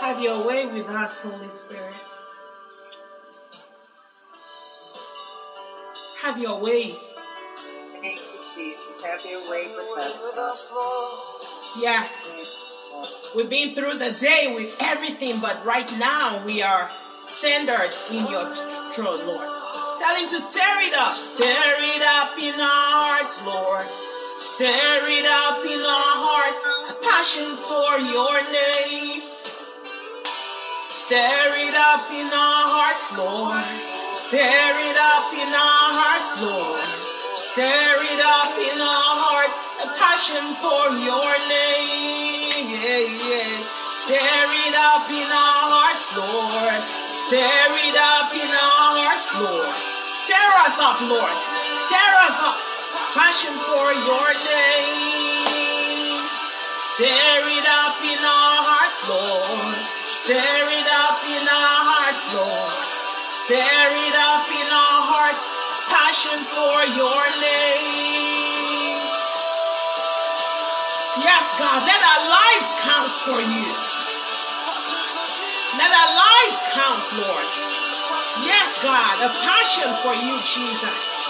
Have your way with us, Holy Spirit. Have your way. Thank you, Jesus. Have your way with us. Yes. We've been through the day with everything, but right now we are centered in your throne, Lord. Tell him to stir it up. Stir it up in our hearts, Lord. Stir it up in our hearts. A passion for your name. Stir it up in our hearts, Lord. Stir it up in our hearts, Lord. Stir it up in our hearts. A passion for your name. Yeah, yeah. Stir it up in our hearts, Lord. Stir it up in our hearts, Lord. Stir us up, Lord. Stir us up. Passion for your name. Stir it up in our hearts, Lord. Stir it up in our hearts, Lord. Stir it up in our hearts. Passion for your name. Yes, God, let our lives count for you. Let our lives count, Lord. Yes, God, a passion for you, Jesus.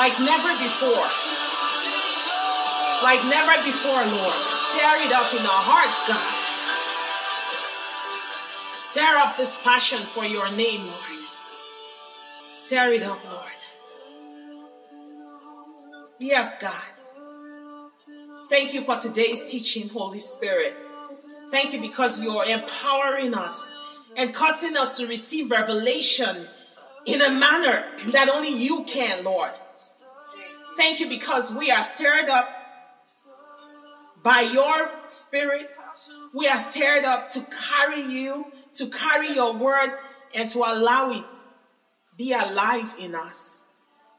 Like never before. Like never before, Lord. Stir it up in our hearts, God. Stir up this passion for your name, Lord. Stir it up, Lord. Yes, God. Thank you for today's teaching, Holy Spirit. Thank you because you're empowering us and causing us to receive revelation in a manner that only you can, Lord. Thank you because we are stirred up by your spirit. We are stirred up to carry you, to carry your word, and to allow it be alive in us.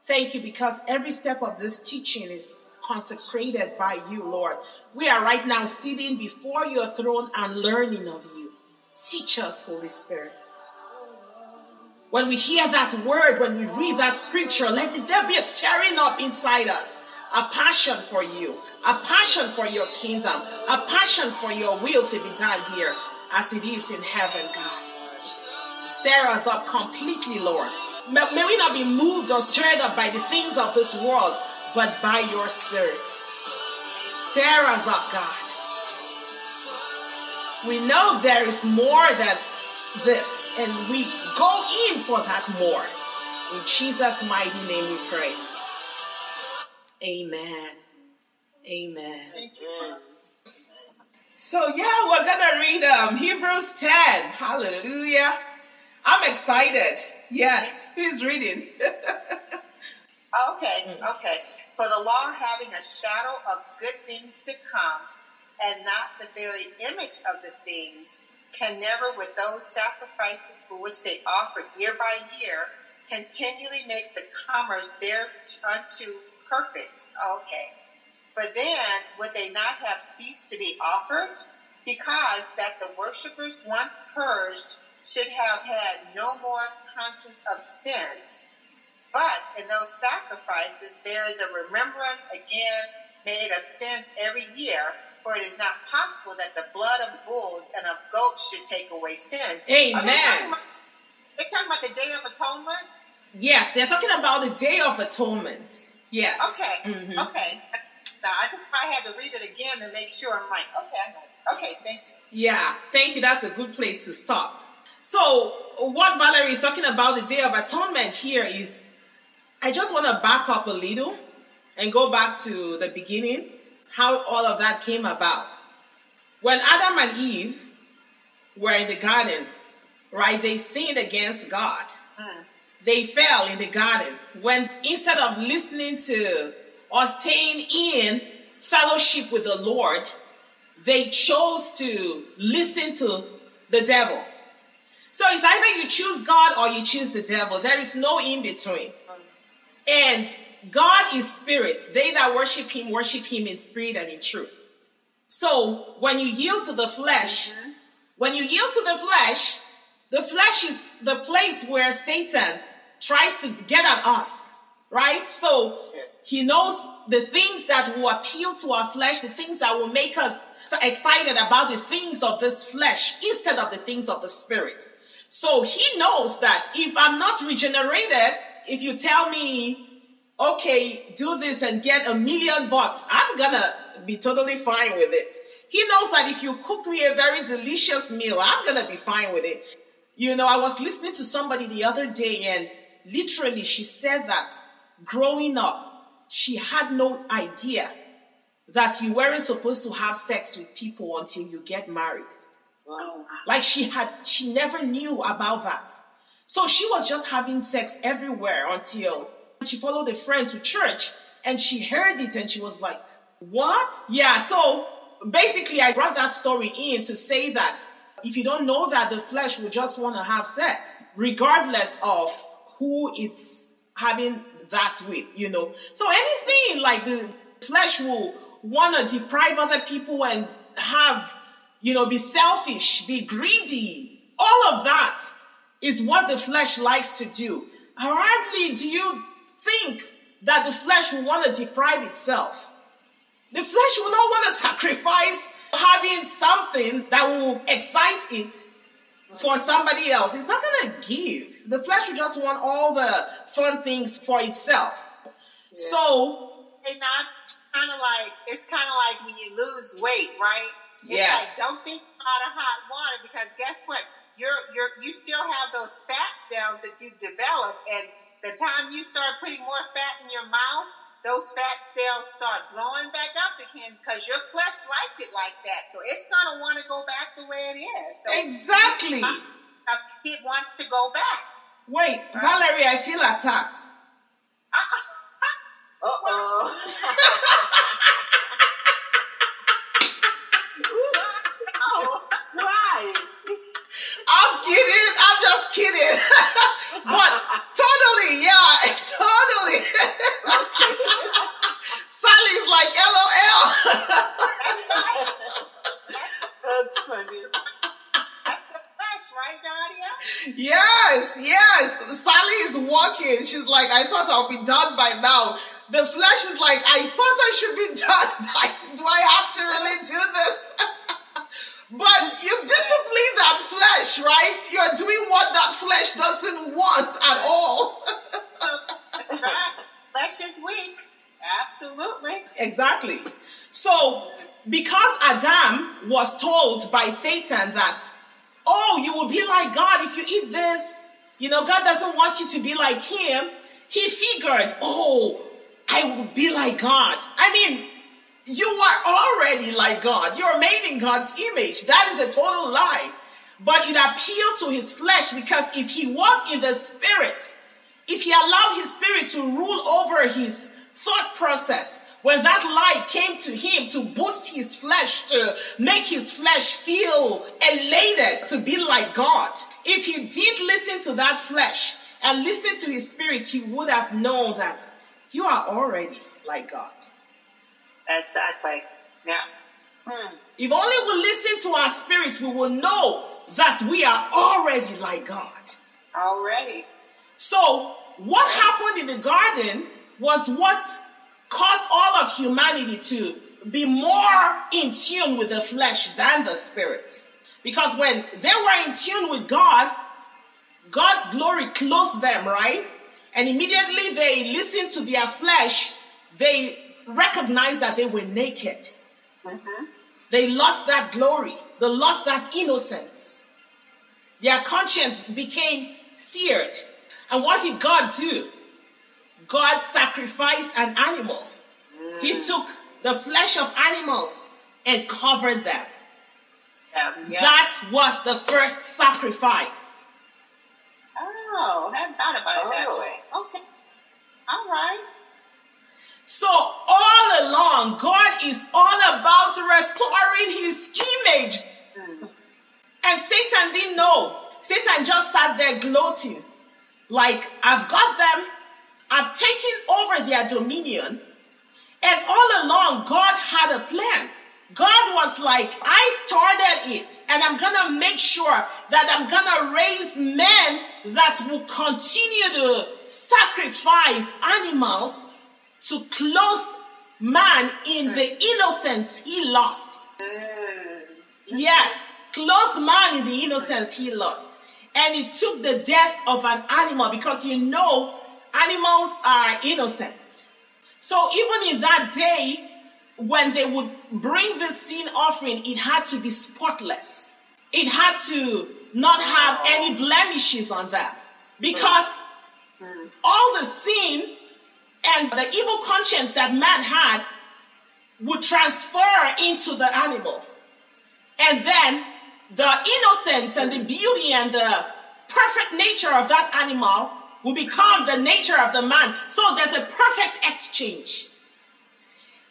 Thank you because every step of this teaching is consecrated by you, Lord. We are right now sitting before your throne and learning of you. Teach us, Holy Spirit. When we hear that word, when we read that scripture, let there be a stirring up inside us, a passion for you, a passion for your kingdom, a passion for your will to be done here as it is in heaven, God. Stir us up completely, Lord. May, we not be moved or stirred up by the things of this world, but by your spirit. Stir us up, God. We know there is more than this, and we go in for that more. In Jesus' mighty name we pray. Amen. Amen. So yeah, we're gonna read um, Hebrews 10. Hallelujah. I'm excited. Yes, who's reading? Okay, okay. For the law having a shadow of good things to come, and not the very image of the things, can never, with those sacrifices for which they offered year by year, continually make the comers thereunto perfect. Okay. For then would they not have ceased to be offered? Because that the worshippers once purged should have had no more conscience of sins. But in those sacrifices, there is a remembrance again made of sins every year. For it is not possible that the blood of bulls and of goats should take away sins. Amen. Are they talking about, they're talking about the Day of Atonement? Yes, they're talking about the Day of Atonement. Yes. Okay. Mhm. Okay. Now I just I had to read it again to make sure. I'm like, okay, I it. okay, thank you. Yeah, thank you. That's a good place to stop. So, what Valerie is talking about the Day of Atonement here is I just want to back up a little and go back to the beginning, how all of that came about. When Adam and Eve were in the garden, right, they sinned against God. Hmm. They fell in the garden when instead of listening to or staying in fellowship with the Lord, they chose to listen to the devil. So it's either you choose God or you choose the devil. There is no in between. And God is spirit. They that worship him worship him in spirit and in truth. So when you yield to the flesh, mm-hmm. when you yield to the flesh, the flesh is the place where Satan tries to get at us right? So Yes. he knows the things that will appeal to our flesh, the things that will make us excited about the things of this flesh instead of the things of the spirit. So he knows that if I'm not regenerated, if you tell me, okay, do this and get a million bucks, I'm gonna be totally fine with it. He knows that if you cook me a very delicious meal, I'm gonna be fine with it. You know, I was listening to somebody the other day and literally she said that growing up, she had no idea that you weren't supposed to have sex with people until you get married. Wow. Like she had, she never knew about that. So she was just having sex everywhere until she followed a friend to church and she heard it and she was like, what? Yeah, so basically I brought that story in to say that if you don't know that the flesh will just want to have sex, regardless of who it's having that with, you know. So anything like the flesh will want to deprive other people and have, you know, be selfish, be greedy. All of that is what the flesh likes to do. Hardly do you think that the flesh will want to deprive itself. The flesh will not want to sacrifice having something that will excite it for somebody else. It's not going to give. The flesh will just want all the fun things for itself. So, Hey, not kind of like it's kind of like when you lose weight, right? It's Yes. Like, don't think out of hot water because guess what? You're you're you still have those fat cells that you've developed, and the time you start putting more fat in your mouth, those fat cells start blowing back up again because your flesh liked it like that. So it's gonna want to go back the way it is. So exactly. it wants to go back. Wait, Valerie, I feel attacked. Uh oh. oh, why? I'm kidding. I'm just kidding. but totally, yeah, totally. Sally's like, LOL. That's funny. That's the flesh, right, Nadia? yes, yes. Sally is walking. She's like, I thought I'll be done by now. The flesh is like, I thought I should be done by. Do I have to really do this? but you discipline that flesh, right? You're doing what that flesh doesn't want at all. Flesh is weak. Absolutely. Exactly. So, because Adam was told by Satan that, oh, you will be like God if you eat this, you know, God doesn't want you to be like Him, he figured, oh, I will be like God. I mean, you are already like God. You're made in God's image. That is a total lie. But it appealed to his flesh because if he was in the spirit, if he allowed his spirit to rule over his thought process, when that lie came to him to boost his flesh, to make his flesh feel elated to be like God, if he did listen to that flesh and listen to his spirit, he would have known that you are already like God. Exactly. Yeah. Hmm. If only we listen to our spirit, we will know that we are already like God. Already. So, what happened in the garden was what caused all of humanity to be more in tune with the flesh than the spirit. Because when they were in tune with God, God's glory clothed them, right? And immediately they listened to their flesh, they recognized that they were naked. Mm-hmm. They lost that glory, they lost that innocence. Their conscience became seared. And what did God do? God sacrificed an animal. He mm. took the flesh of animals and covered them. Um, yeah. That was the first sacrifice. oh, I hadn't thought about it that Oh. way. Okay. All right. So, all along, God is all about restoring his image. And Satan didn't know. Satan just sat there gloating. Like, I've got them, I've taken over their dominion. And all along, God had a plan. God was like, I started it, and I'm gonna make sure that I'm gonna raise men that will continue to sacrifice animals to clothe man in the mm. innocence he lost. Mm. Yes, clothe man in the innocence he lost. And it took the death of an animal because you know animals are innocent. So even in that day, when they would bring the sin offering, it had to be spotless. It had to not have any blemishes on them because all the sin and the evil conscience that man had would transfer into the animal. And then the innocence and the beauty and the perfect nature of that animal will become the nature of the man. So there's a perfect exchange.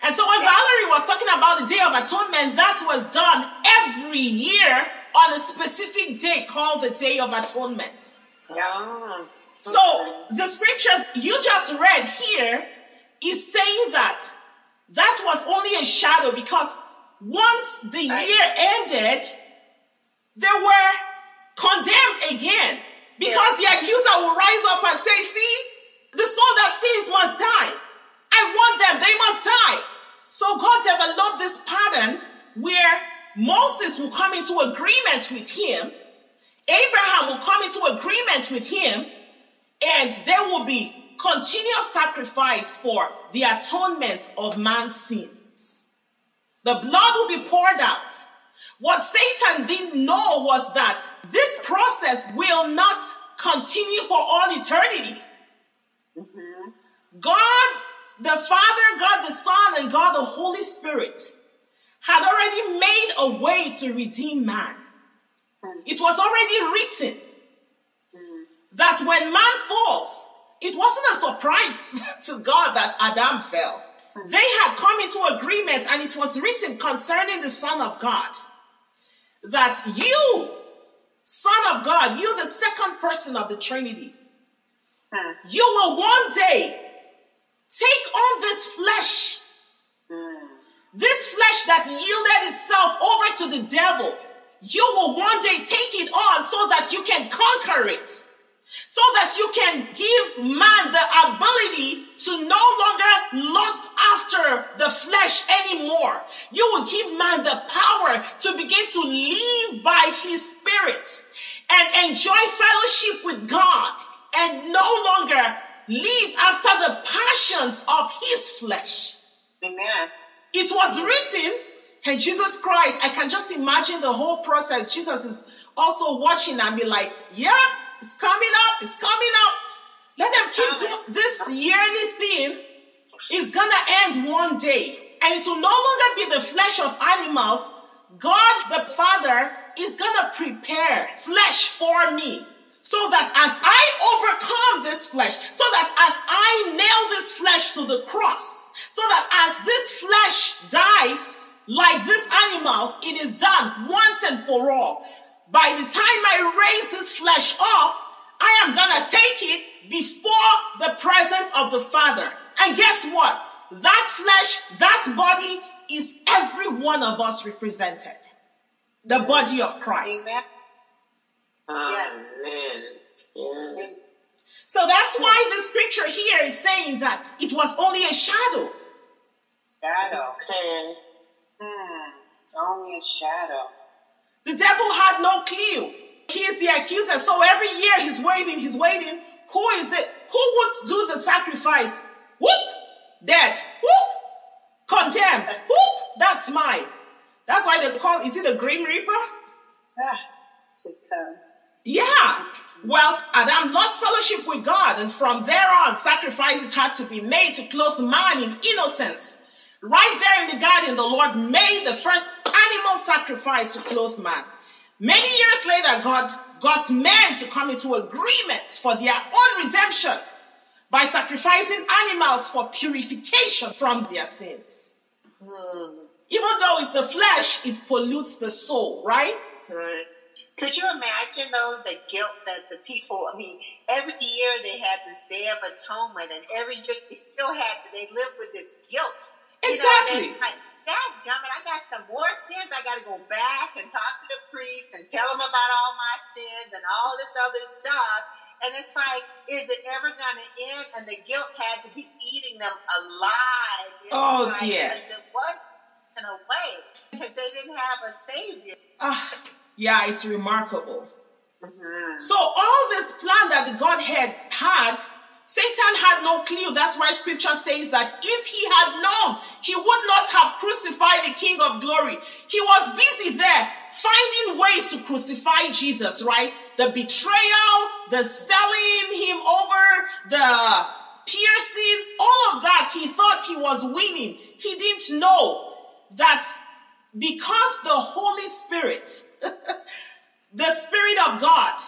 And so when Valerie was talking about the Day of Atonement, that was done every year on a specific day called the Day of Atonement. Yeah. So the scripture you just read here is saying that that was only a shadow because once the year ended, they were condemned again because the accuser will rise up and say, See, the soul that sins must die. I want them, they must die. So God developed this pattern where Moses will come into agreement with him, Abraham will come into agreement with him, and there will be continuous sacrifice for the atonement of man's sins. The blood will be poured out. What Satan didn't know was that this process will not continue for all eternity. Mm-hmm. God the Father, God the Son, and God the Holy Spirit had already made a way to redeem man. Hmm. It was already written hmm. that when man falls, it wasn't a surprise to God that Adam fell. Hmm. They had come into agreement, and it was written concerning the Son of God that you, Son of God, you, the second person of the Trinity, you will one day take on this flesh, this flesh that yielded itself over to the devil. You will one day take it on so that you can conquer it so that you can give man the ability to no longer lust after the flesh anymore. You will give man the power to begin to live by his spirit and enjoy fellowship with God and no longer live after the passions of his flesh. Amen. It was written, and Jesus Christ, I can just imagine the whole process. Jesus is also watching and be like, yeah, it's coming up, it's coming up. Let them keep doing this yearly thing. It's gonna end one day. And it will no longer be the flesh of animals. God the Father is gonna prepare flesh for me. So that as I overcome this flesh, so that as I nail this flesh to the cross, so that as this flesh dies, like these animals, it is done once and for all. By the time I raise this flesh up, I am gonna take it before the presence of the Father. And guess what? That flesh, that body is every one of us represented. The body of Christ. Amen. Amen. Yeah. So that's why the scripture here is saying that it was only a shadow. Shadow. Okay. Hmm. It's only a shadow. The devil had no clue. He is the accuser. So every year he's waiting, he's waiting. Who is it? Who would do the sacrifice? Whoop! Dead. Whoop! Condemned. Whoop! That's mine. That's why they call, is it the Grim Reaper? Ah, to come. Yeah. Well, Adam lost fellowship with God, and from there on, sacrifices had to be made to clothe man in innocence. Right there in the garden, the Lord made the first animal sacrifice to clothe man. Many years later, God got men to come into agreement for their own redemption by sacrificing animals for purification from their sins. Hmm. Even though it's the flesh, it pollutes the soul, right? Right. Could you imagine though the guilt that the people? I mean, every year they had this Day of Atonement, and every year they still had they lived with this guilt. You know, Exactly. like, gummit, I got some more sins. I got to go back and talk to the priest and tell him about all my sins and all this other stuff. And it's like, is it ever going to end? And the guilt had to be eating them alive. You Oh, like, dear. Because it was in a way because they didn't have a savior. Ah, yeah, it's remarkable. Mm-hmm. So all this plan that the Godhead had, Satan had no clue. That's why scripture says that if he had known, he would not have crucified the King of glory. He was busy there finding ways to crucify Jesus, right? The betrayal, the selling him over, the piercing, all of that. He thought he was winning. He didn't know that because the Holy Spirit the Spirit of God,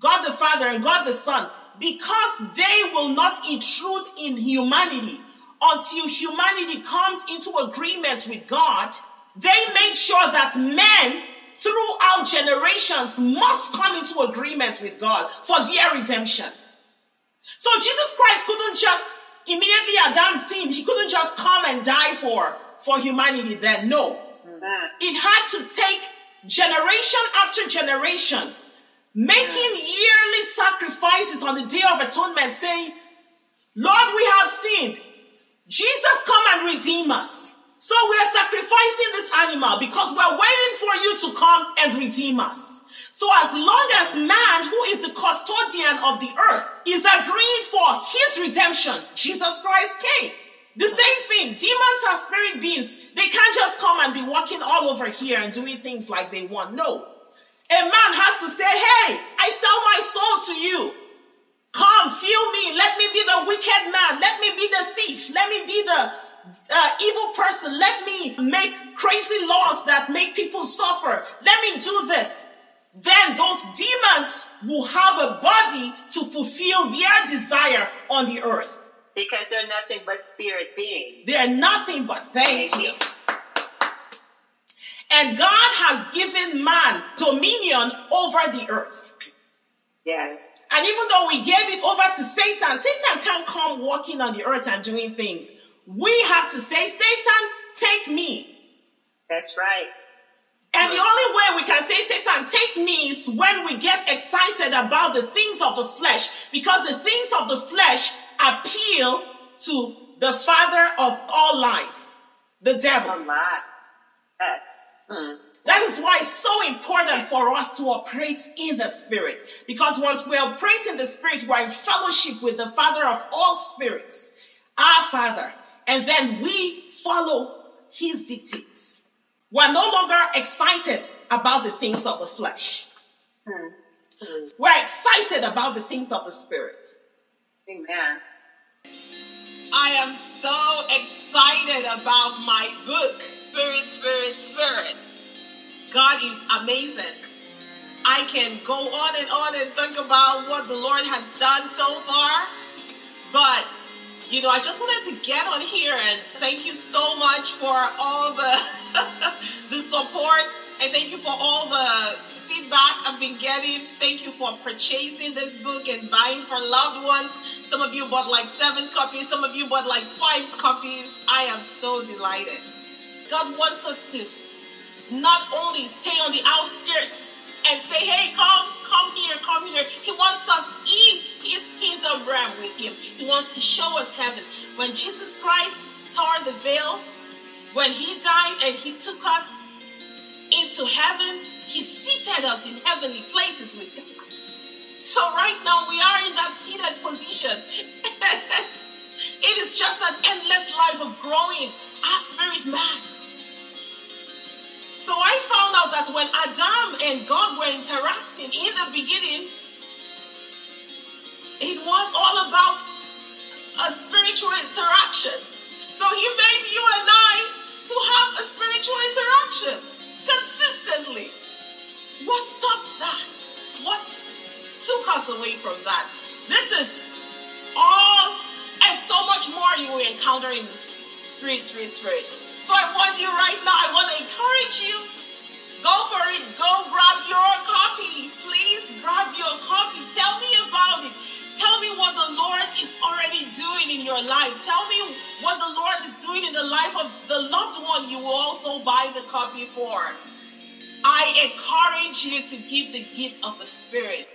God the Father and God the Son, because they will not intrude in humanity until humanity comes into agreement with God, they made sure that men throughout generations must come into agreement with God for their redemption. So Jesus Christ couldn't just immediately Adam sinned, he couldn't just come and die for for humanity then. No. It had to take generation after generation making yearly sacrifices on the day of atonement saying, "Lord, we have sinned. Jesus come and redeem us." So we are sacrificing this animal because we're waiting for you to come and redeem us. So as long as man, who is the custodian of the earth, is agreeing for his redemption, Jesus Christ came. The same thing, demons are spirit beings. They can't just come and be walking all over here and doing things like they want. No. A man has to say, Hey, I sell my soul to you. Come, feel me. Let me be the wicked man. Let me be the thief. Let me be the uh, evil person. Let me make crazy laws that make people suffer. Let me do this. Then those demons will have a body to fulfill their desire on the earth. Because they're nothing but spirit beings. They're nothing but thank you. And God has given man dominion over the earth. Yes. And even though we gave it over to Satan, Satan can't come walking on the earth and doing things. We have to say, Satan, take me. That's right. And the only way we can say, Satan, take me is when we get excited about the things of the flesh, because the things of the flesh appeal to the father of all lies, the devil. Yes. Hmm. That is why it's so important for us to operate in the spirit. Because once we operate in the spirit, we're in fellowship with the Father of all spirits, our Father. And then we follow his dictates. We're no longer excited about the things of the flesh. Hmm. Hmm. We're excited about the things of the spirit. Amen. I am so excited about my book, Spirit, Spirit, Spirit. God is amazing. I can go on and on and think about what the Lord has done so far, but you know, I just wanted to get on here and thank you so much for all the the support and thank you for all the feedback I've been getting. Thank you for purchasing this book and buying for loved ones. Some of you bought like seven copies, some of you bought like five copies. I am so delighted. God wants us to not only stay on the outskirts and say, hey, come, come here, come here. He wants us in his kingdom realm with him. He wants to show us heaven. When Jesus Christ tore the veil, when he died and he took us into heaven, he seated us in heavenly places with God. So right now we are in that seated position. it is just an endless life of growing our spirit man. So I found out that when Adam and God were interacting in the beginning, it was all about a spiritual interaction. So he made you and I to have a spiritual interaction consistently. What stopped that? What took us away from that? This is all and so much more you will encounter in Spirit, Spirit, Spirit. So I want you right now, I want to encourage you. Go for it. Go grab your copy. Please grab your copy. Tell me about it. Tell me what the Lord is already doing in your life. Tell me what the Lord is doing in the life of the loved one you will also buy the copy for. I encourage you to give the gift of the Spirit.